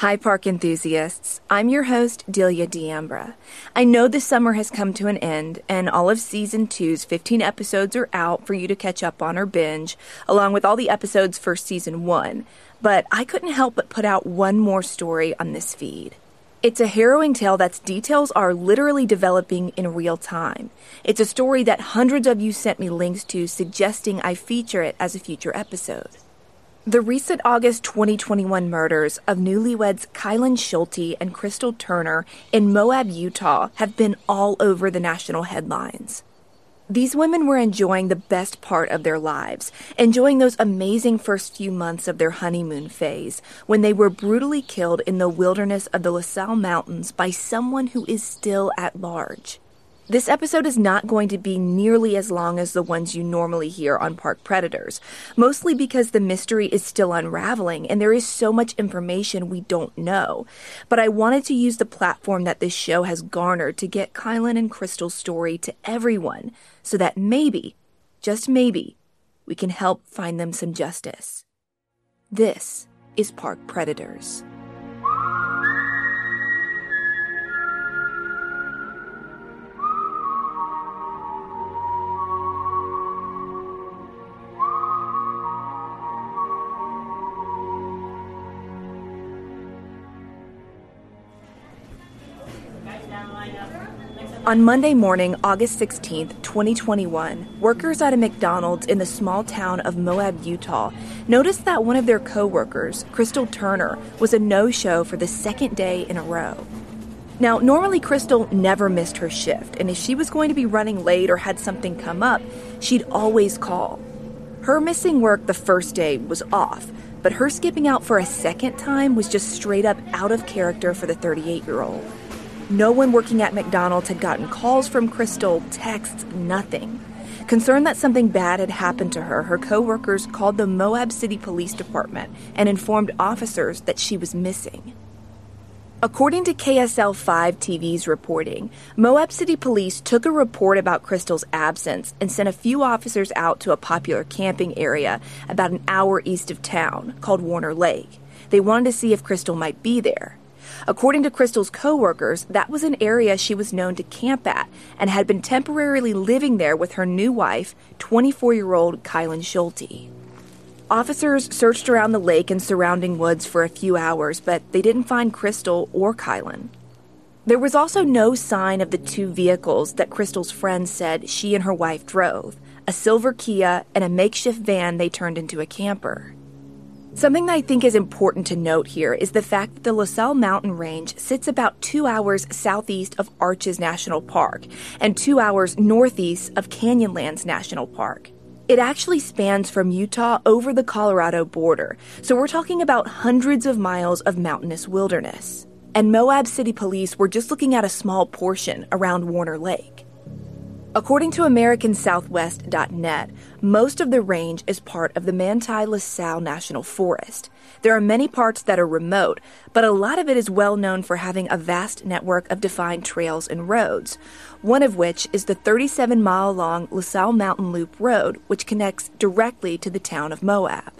Hi, park enthusiasts. I'm your host, Delia D'Ambra. I know the summer has come to an end, and all of season two's 15 episodes are out for you to catch up on or binge, along with all the episodes for season one. But I couldn't help but put out one more story on this feed. It's a harrowing tale that's details are literally developing in real time. It's a story that hundreds of you sent me links to suggesting I feature it as a future episode. The recent August 2021 murders of newlyweds Kylan Schulte and Crystal Turner in Moab, Utah have been all over the national headlines. These women were enjoying the best part of their lives, enjoying those amazing first few months of their honeymoon phase when they were brutally killed in the wilderness of the La Sal Mountains by someone who is still at large. This episode is not going to be nearly as long as the ones you normally hear on Park Predators, mostly because the mystery is still unraveling and there is so much information we don't know. But I wanted to use the platform that this show has garnered to get Kylan and Crystal's story to everyone so that maybe, just maybe, we can help find them some justice. This is Park Predators. On Monday morning, August 16, 2021, workers at a McDonald's in the small town of Moab, Utah, noticed that one of their coworkers, Crystal Turner, was a no-show for the second day in a row. Now, normally Crystal never missed her shift, and if she was going to be running late or had something come up, she'd always call. Her missing work the first day was off, but her skipping out for a second time was just straight up out of character for the 38 year old. No one working at McDonald's had gotten calls from Crystal, texts, nothing. Concerned that something bad had happened to her, her coworkers called the Moab City Police Department and informed officers that she was missing. According to KSL 5 TV's reporting, Moab City Police took a report about Crystal's absence and sent a few officers out to a popular camping area about an hour east of town called Warner Lake. They wanted to see if Crystal might be there. According to Crystal's coworkers, that was an area she was known to camp at and had been temporarily living there with her new wife, 24 year old Kylan Schulte. Officers searched around the lake and surrounding woods for a few hours, but they didn't find Crystal or Kylan. There was also no sign of the two vehicles that Crystal's friends said she and her wife drove a silver Kia and a makeshift van they turned into a camper. Something that I think is important to note here is the fact that the La Sal mountain range sits about two hours southeast of Arches National Park and two hours northeast of Canyonlands National Park. It actually spans from Utah over the Colorado border, so we're talking about hundreds of miles of mountainous wilderness. And Moab City Police were just looking at a small portion around Warner Lake. According to AmericanSouthwest.net, most of the range is part of the Manti La Sal National Forest. There are many parts that are remote, but a lot of it is well known for having a vast network of defined trails and roads, one of which is the 37 mile long La Sal Mountain Loop Road, which connects directly to the town of Moab.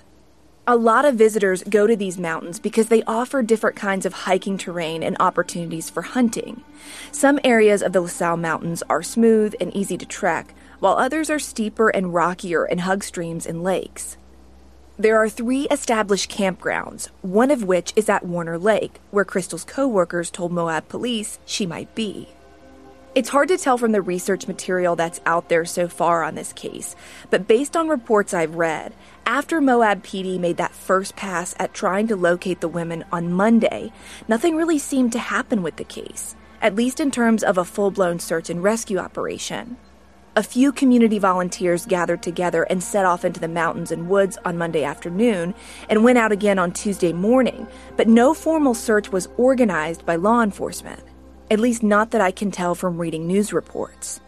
A lot of visitors go to these mountains because they offer different kinds of hiking terrain and opportunities for hunting. Some areas of the La Sal Mountains are smooth and easy to trek, while others are steeper and rockier and hug streams and lakes. There are three established campgrounds, one of which is at Warner Lake, where Crystal's co workers told Moab police she might be. It's hard to tell from the research material that's out there so far on this case, but based on reports I've read, after Moab PD made that first pass at trying to locate the women on Monday, nothing really seemed to happen with the case, at least in terms of a full blown search and rescue operation. A few community volunteers gathered together and set off into the mountains and woods on Monday afternoon and went out again on Tuesday morning, but no formal search was organized by law enforcement at least not that I can tell from reading news reports.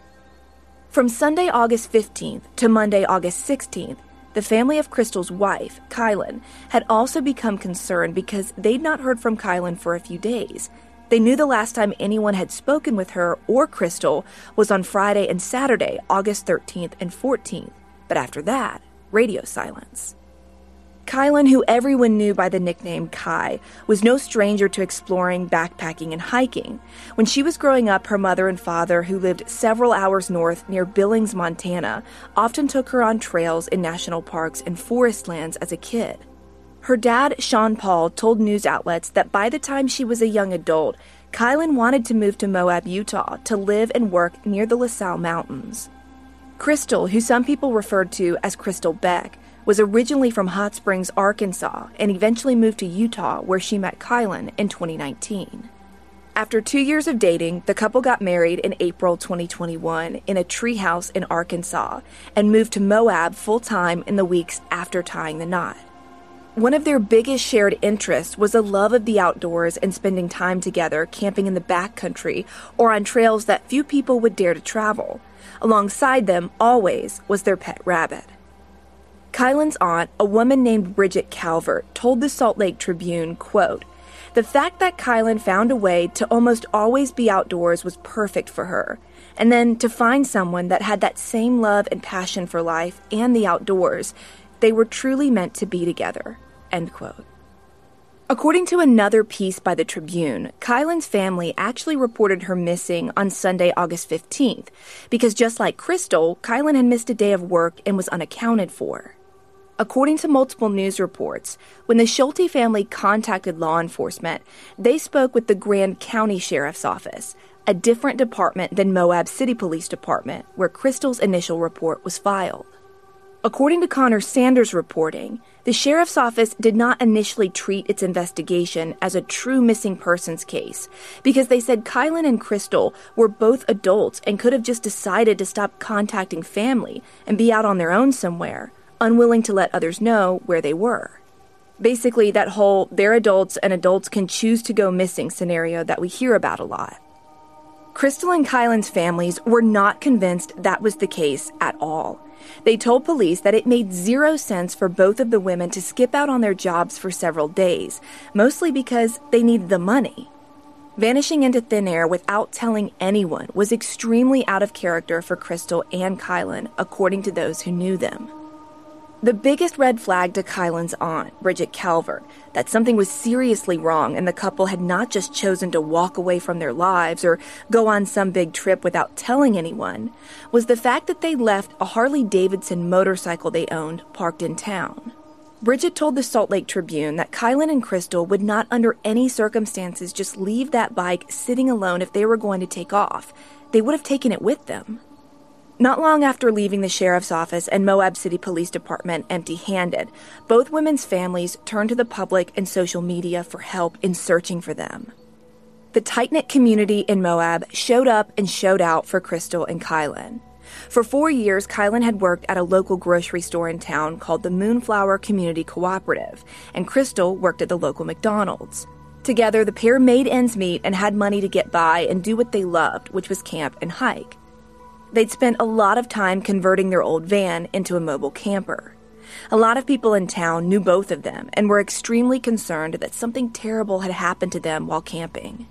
From Sunday, August 15th to Monday, August 16th, the family of Crystal's wife, Kylan, had also become concerned because they'd not heard from Kylan for a few days. They knew the last time anyone had spoken with her or Crystal was on Friday and Saturday, August 13th and 14th, but after that, radio silence. Kylan, who everyone knew by the nickname Kai, was no stranger to exploring, backpacking, and hiking. When she was growing up, her mother and father, who lived several hours north near Billings, Montana, often took her on trails in national parks and forest lands as a kid. Her dad, Sean Paul, told news outlets that by the time she was a young adult, Kylan wanted to move to Moab, Utah to live and work near the La Sal Mountains. Crystal, who some people referred to as Crystal Beck, was originally from Hot Springs, Arkansas, and eventually moved to Utah, where she met Kylan in 2019. After two years of dating, the couple got married in April 2021 in a treehouse in Arkansas and moved to Moab full time in the weeks after tying the knot. One of their biggest shared interests was a love of the outdoors and spending time together camping in the backcountry or on trails that few people would dare to travel. Alongside them, always, was their pet rabbit. Kylan's aunt, a woman named Bridget Calvert, told the Salt Lake Tribune, quote, the fact that Kylan found a way to almost always be outdoors was perfect for her. And then to find someone that had that same love and passion for life and the outdoors, they were truly meant to be together. End quote. According to another piece by the Tribune, Kylan's family actually reported her missing on Sunday, August 15th, because just like Crystal, Kylan had missed a day of work and was unaccounted for. According to multiple news reports, when the Schulte family contacted law enforcement, they spoke with the Grand County Sheriff's Office, a different department than Moab City Police Department, where Crystal's initial report was filed. According to Connor Sanders' reporting, the sheriff's office did not initially treat its investigation as a true missing persons case because they said Kylan and Crystal were both adults and could have just decided to stop contacting family and be out on their own somewhere unwilling to let others know where they were. Basically, that whole they're adults and adults can choose to go missing scenario that we hear about a lot. Crystal and Kylan's families were not convinced that was the case at all. They told police that it made zero sense for both of the women to skip out on their jobs for several days, mostly because they needed the money. Vanishing into thin air without telling anyone was extremely out of character for Crystal and Kylan, according to those who knew them. The biggest red flag to Kylan's aunt, Bridget Calvert, that something was seriously wrong and the couple had not just chosen to walk away from their lives or go on some big trip without telling anyone, was the fact that they left a Harley Davidson motorcycle they owned parked in town. Bridget told the Salt Lake Tribune that Kylan and Crystal would not under any circumstances just leave that bike sitting alone if they were going to take off. They would have taken it with them. Not long after leaving the sheriff's office and Moab City Police Department empty handed, both women's families turned to the public and social media for help in searching for them. The tight knit community in Moab showed up and showed out for Crystal and Kylan. For four years, Kylan had worked at a local grocery store in town called the Moonflower Community Cooperative, and Crystal worked at the local McDonald's. Together, the pair made ends meet and had money to get by and do what they loved, which was camp and hike. They'd spent a lot of time converting their old van into a mobile camper. A lot of people in town knew both of them and were extremely concerned that something terrible had happened to them while camping.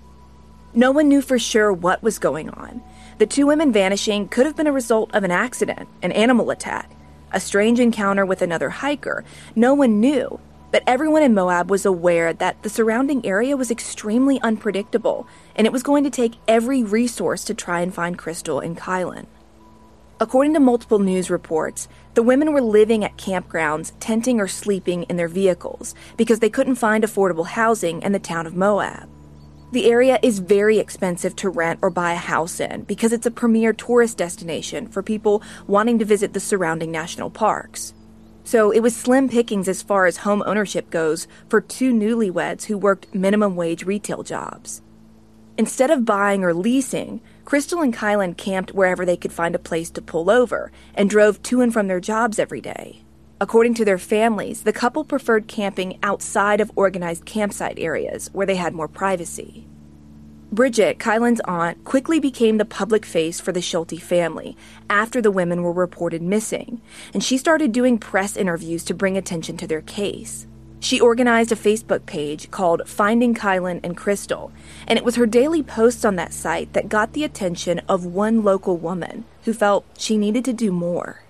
No one knew for sure what was going on. The two women vanishing could have been a result of an accident, an animal attack, a strange encounter with another hiker. No one knew, but everyone in Moab was aware that the surrounding area was extremely unpredictable, and it was going to take every resource to try and find Crystal and Kylan. According to multiple news reports, the women were living at campgrounds, tenting or sleeping in their vehicles because they couldn't find affordable housing in the town of Moab. The area is very expensive to rent or buy a house in because it's a premier tourist destination for people wanting to visit the surrounding national parks. So it was slim pickings as far as home ownership goes for two newlyweds who worked minimum wage retail jobs. Instead of buying or leasing, Crystal and Kylan camped wherever they could find a place to pull over and drove to and from their jobs every day. According to their families, the couple preferred camping outside of organized campsite areas where they had more privacy. Bridget, Kylan's aunt, quickly became the public face for the Schulte family after the women were reported missing, and she started doing press interviews to bring attention to their case. She organized a Facebook page called Finding Kylan and Crystal, and it was her daily posts on that site that got the attention of one local woman who felt she needed to do more.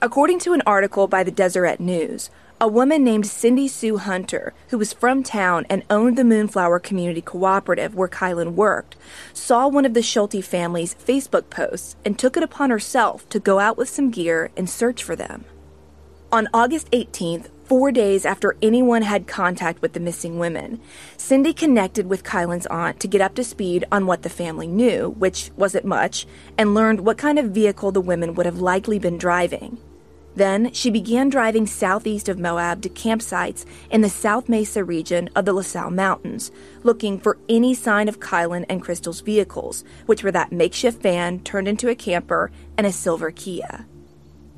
According to an article by the Deseret News, a woman named Cindy Sue Hunter, who was from town and owned the Moonflower Community Cooperative where Kylan worked, saw one of the Schulte family's Facebook posts and took it upon herself to go out with some gear and search for them. On August 18th, four days after anyone had contact with the missing women, Cindy connected with Kylan's aunt to get up to speed on what the family knew, which wasn't much, and learned what kind of vehicle the women would have likely been driving. Then she began driving southeast of Moab to campsites in the South Mesa region of the La Sal Mountains, looking for any sign of Kylan and Crystal's vehicles, which were that makeshift van turned into a camper and a silver Kia.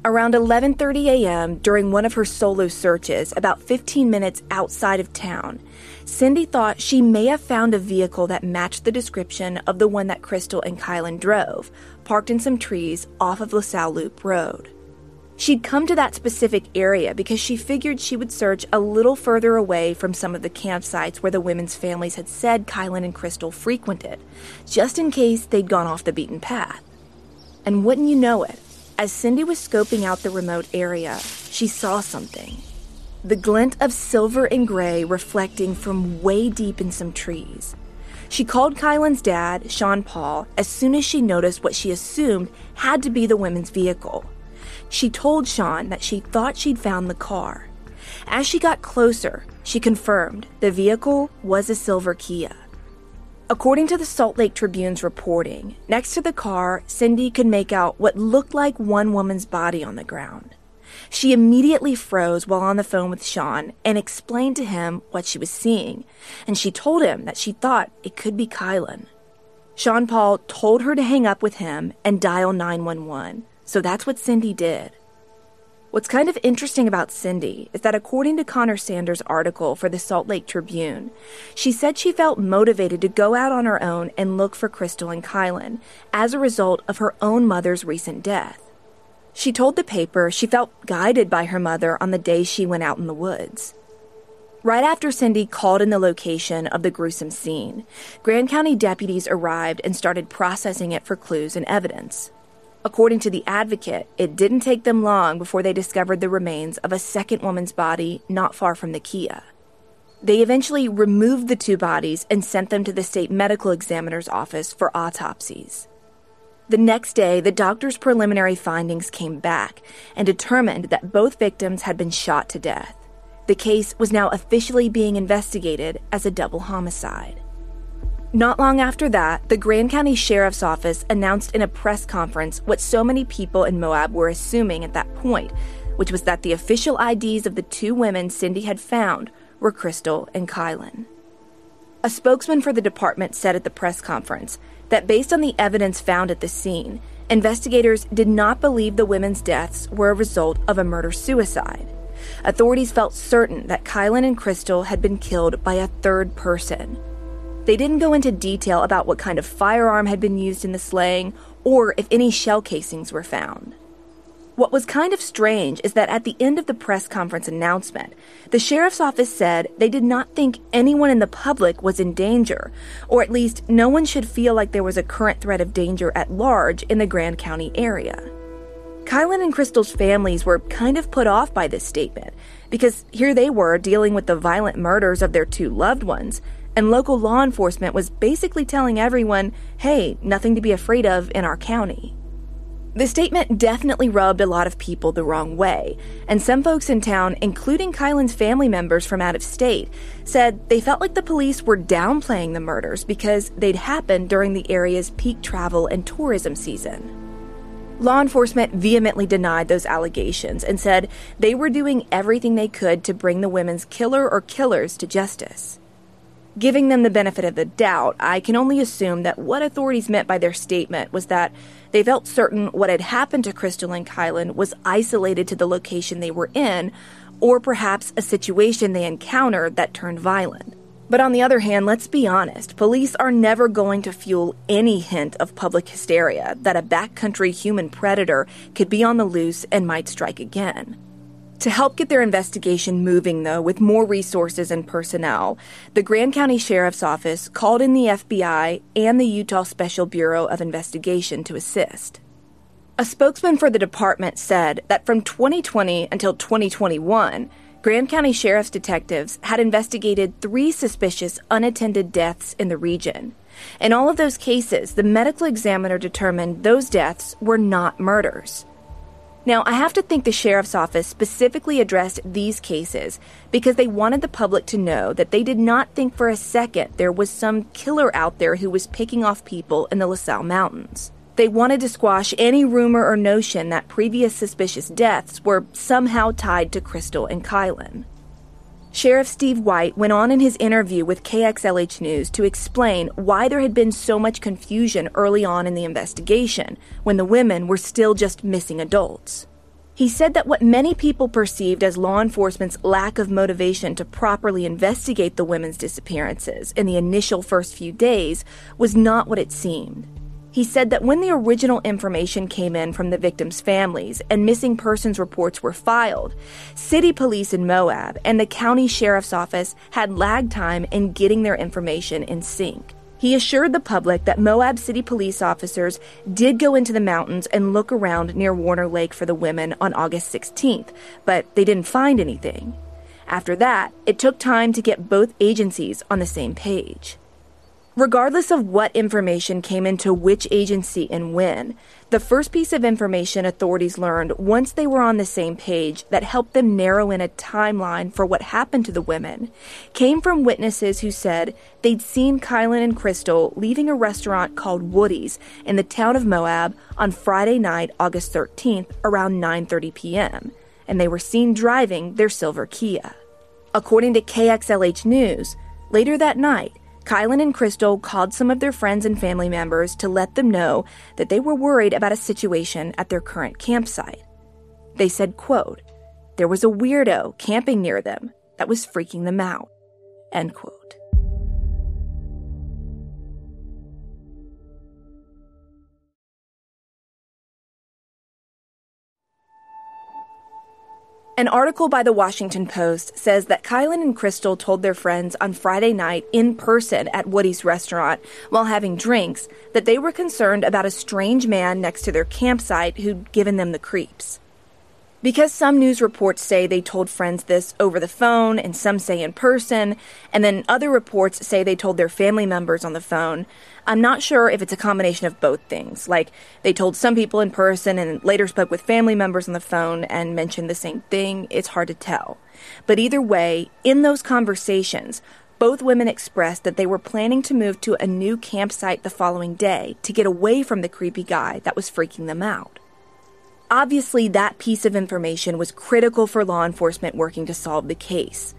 Around 11:30 a.m., during one of her solo searches, about 15 minutes outside of town, Cindy thought she may have found a vehicle that matched the description of the one that Crystal and Kylan drove, parked in some trees off of La Sal Loop Road. She'd come to that specific area because she figured she would search a little further away from some of the campsites where the women's families had said Kylan and Crystal frequented, just in case they'd gone off the beaten path. And wouldn't you know it, as Cindy was scoping out the remote area, she saw something. The glint of silver and gray reflecting from way deep in some trees. She called Kylan's dad, Sean Paul, as soon as she noticed what she assumed had to be the women's vehicle. She told Sean that she thought she'd found the car. As she got closer, she confirmed the vehicle was a silver Kia. According to the Salt Lake Tribune's reporting, next to the car, Cindy could make out what looked like one woman's body on the ground. She immediately froze while on the phone with Sean and explained to him what she was seeing, and she told him that she thought it could be Kylan. Sean Paul told her to hang up with him and dial 911. So that's what Cindy did. What's kind of interesting about Cindy is that according to Connor Sanders' article for the Salt Lake Tribune, she said she felt motivated to go out on her own and look for Crystal and Kylan as a result of her own mother's recent death. She told the paper she felt guided by her mother on the day she went out in the woods. Right after Cindy called in the location of the gruesome scene, Grand County deputies arrived and started processing it for clues and evidence. According to the advocate, it didn't take them long before they discovered the remains of a second woman's body not far from the Kia. They eventually removed the two bodies and sent them to the state medical examiner's office for autopsies. The next day, the doctor's preliminary findings came back and determined that both victims had been shot to death. The case was now officially being investigated as a double homicide. Not long after that, the Grand County Sheriff's Office announced in a press conference what so many people in Moab were assuming at that point, which was that the official IDs of the two women Cindy had found were Crystal and Kylan. A spokesman for the department said at the press conference that based on the evidence found at the scene, investigators did not believe the women's deaths were a result of a murder suicide. Authorities felt certain that Kylan and Crystal had been killed by a third person, they didn't go into detail about what kind of firearm had been used in the slaying or if any shell casings were found. What was kind of strange is that at the end of the press conference announcement, the sheriff's office said they did not think anyone in the public was in danger, or at least no one should feel like there was a current threat of danger at large in the Grand County area. Kylan and Crystal's families were kind of put off by this statement because here they were dealing with the violent murders of their two loved ones, and local law enforcement was basically telling everyone, hey, nothing to be afraid of in our county. The statement definitely rubbed a lot of people the wrong way, and some folks in town, including Kylan's family members from out of state, said they felt like the police were downplaying the murders because they'd happened during the area's peak travel and tourism season. Law enforcement vehemently denied those allegations and said they were doing everything they could to bring the women's killer or killers to justice. Giving them the benefit of the doubt, I can only assume that what authorities meant by their statement was that they felt certain what had happened to Crystal and Kylan was isolated to the location they were in, or perhaps a situation they encountered that turned violent. But on the other hand, let's be honest, police are never going to fuel any hint of public hysteria that a backcountry human predator could be on the loose and might strike again. To help get their investigation moving, though, with more resources and personnel, the Grand County Sheriff's Office called in the FBI and the Utah Special Bureau of Investigation to assist. A spokesman for the department said that from 2020 until 2021, Grand County Sheriff's detectives had investigated three suspicious unattended deaths in the region. In all of those cases, the medical examiner determined those deaths were not murders. Now, I have to think the sheriff's office specifically addressed these cases because they wanted the public to know that they did not think for a second there was some killer out there who was picking off people in the La Sal Mountains. They wanted to squash any rumor or notion that previous suspicious deaths were somehow tied to Crystal and Kylan. Sheriff Steve White went on in his interview with KXLH News to explain why there had been so much confusion early on in the investigation when the women were still just missing adults. He said that what many people perceived as law enforcement's lack of motivation to properly investigate the women's disappearances in the initial first few days was not what it seemed. He said that when the original information came in from the victims' families and missing persons reports were filed, city police in Moab and the county sheriff's office had lag time in getting their information in sync. He assured the public that Moab City police officers did go into the mountains and look around near Warner Lake for the women on August 16th, but they didn't find anything. After that, it took time to get both agencies on the same page. Regardless of what information came into which agency and when, the first piece of information authorities learned once they were on the same page that helped them narrow in a timeline for what happened to the women came from witnesses who said they'd seen Kylan and Crystal leaving a restaurant called Woody's in the town of Moab on Friday night, August 13th, around 9:30 p.m., and they were seen driving their silver Kia. According to KXLH News, later that night, Kylan and Crystal called some of their friends and family members to let them know that they were worried about a situation at their current campsite. They said, quote, there was a weirdo camping near them that was freaking them out, end quote. An article by the Washington Post says that Kylan and Crystal told their friends on Friday night in person at Woody's restaurant while having drinks that they were concerned about a strange man next to their campsite who'd given them the creeps. Because some news reports say they told friends this over the phone and some say in person, and then other reports say they told their family members on the phone, I'm not sure if it's a combination of both things. Like they told some people in person and later spoke with family members on the phone and mentioned the same thing. It's hard to tell. But either way, in those conversations, both women expressed that they were planning to move to a new campsite the following day to get away from the creepy guy that was freaking them out. Obviously, that piece of information was critical for law enforcement working to solve the case.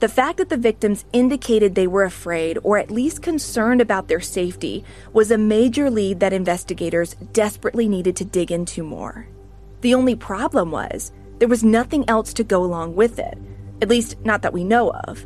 The fact that the victims indicated they were afraid or at least concerned about their safety was a major lead that investigators desperately needed to dig into more. The only problem was there was nothing else to go along with it, at least not that we know of.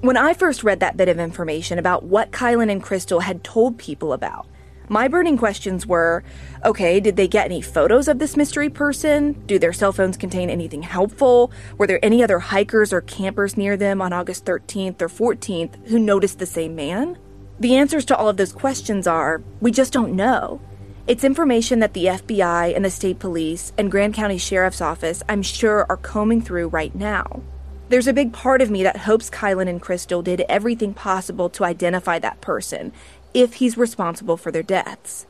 When I first read that bit of information about what Kylan and Crystal had told people about, my burning questions were okay, did they get any photos of this mystery person? Do their cell phones contain anything helpful? Were there any other hikers or campers near them on August 13th or 14th who noticed the same man? The answers to all of those questions are we just don't know. It's information that the FBI and the state police and Grand County Sheriff's Office, I'm sure, are combing through right now. There's a big part of me that hopes Kylan and Crystal did everything possible to identify that person if he's responsible for their deaths.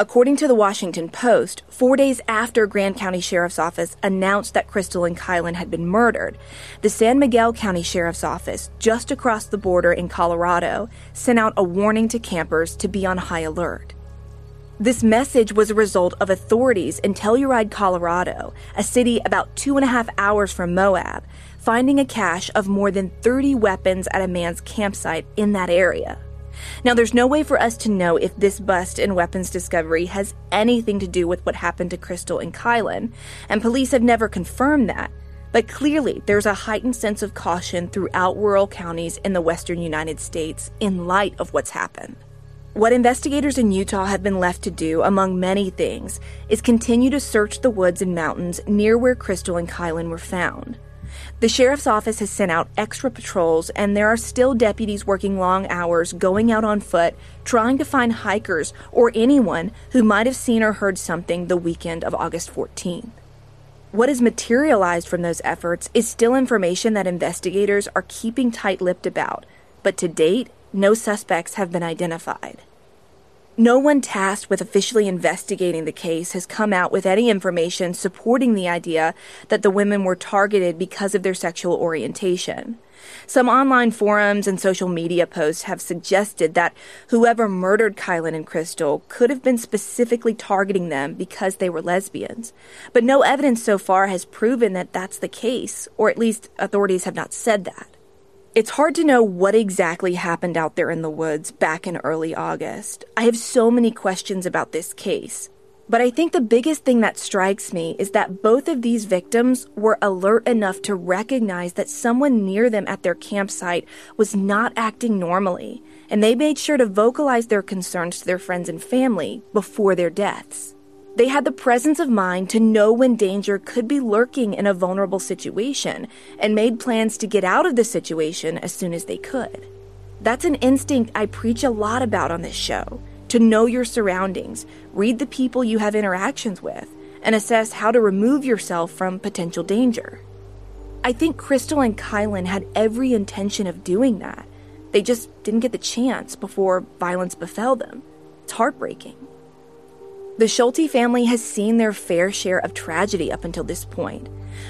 According to the Washington Post, four days after Grand County Sheriff's Office announced that Crystal and Kylan had been murdered, the San Miguel County Sheriff's Office, just across the border in Colorado, sent out a warning to campers to be on high alert. This message was a result of authorities in Telluride, Colorado, a city about two and a half hours from Moab, finding a cache of more than 30 weapons at a man's campsite in that area. Now, there's no way for us to know if this bust and weapons discovery has anything to do with what happened to Crystal and Kylan, and police have never confirmed that. But clearly, there's a heightened sense of caution throughout rural counties in the western United States in light of what's happened. What investigators in Utah have been left to do, among many things, is continue to search the woods and mountains near where Crystal and Kylan were found. The sheriff's office has sent out extra patrols, and there are still deputies working long hours going out on foot trying to find hikers or anyone who might have seen or heard something the weekend of August 14th. What has materialized from those efforts is still information that investigators are keeping tight lipped about, but to date, no suspects have been identified. No one tasked with officially investigating the case has come out with any information supporting the idea that the women were targeted because of their sexual orientation. Some online forums and social media posts have suggested that whoever murdered Kylan and Crystal could have been specifically targeting them because they were lesbians. But no evidence so far has proven that that's the case, or at least authorities have not said that. It's hard to know what exactly happened out there in the woods back in early August. I have so many questions about this case. But I think the biggest thing that strikes me is that both of these victims were alert enough to recognize that someone near them at their campsite was not acting normally, and they made sure to vocalize their concerns to their friends and family before their deaths. They had the presence of mind to know when danger could be lurking in a vulnerable situation and made plans to get out of the situation as soon as they could. That's an instinct I preach a lot about on this show to know your surroundings, read the people you have interactions with, and assess how to remove yourself from potential danger. I think Crystal and Kylan had every intention of doing that. They just didn't get the chance before violence befell them. It's heartbreaking. The Schulte family has seen their fair share of tragedy up until this point.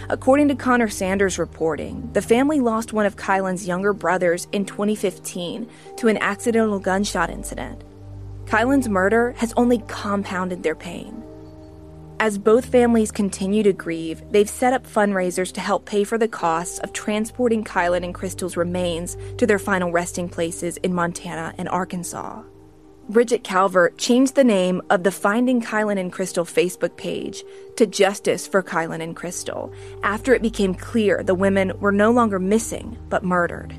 According to Connor Sanders' reporting, the family lost one of Kylan's younger brothers in 2015 to an accidental gunshot incident. Kylan's murder has only compounded their pain. As both families continue to grieve, they've set up fundraisers to help pay for the costs of transporting Kylan and Crystal's remains to their final resting places in Montana and Arkansas. Bridget Calvert changed the name of the Finding Kylan and Crystal Facebook page to Justice for Kylan and Crystal after it became clear the women were no longer missing but murdered.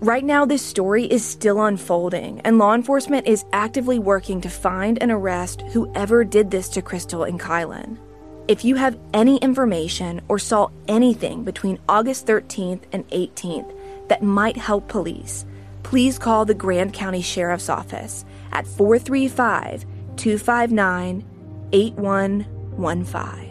Right now, this story is still unfolding, and law enforcement is actively working to find and arrest whoever did this to Crystal and Kylan. If you have any information or saw anything between August 13th and 18th that might help police, please call the Grand County Sheriff's Office at 435 259 8115.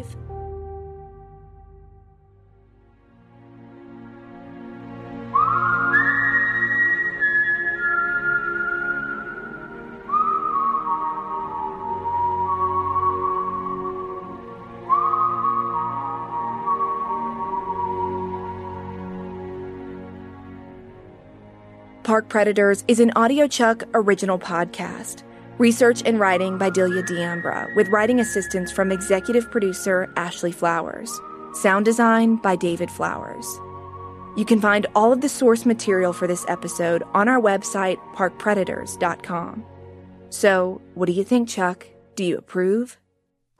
Park Predators is an audiochuck original podcast. Research and writing by Delia D'Ambra, with writing assistance from executive producer Ashley Flowers. Sound design by David Flowers. You can find all of the source material for this episode on our website, parkpredators.com. So, what do you think, Chuck? Do you approve?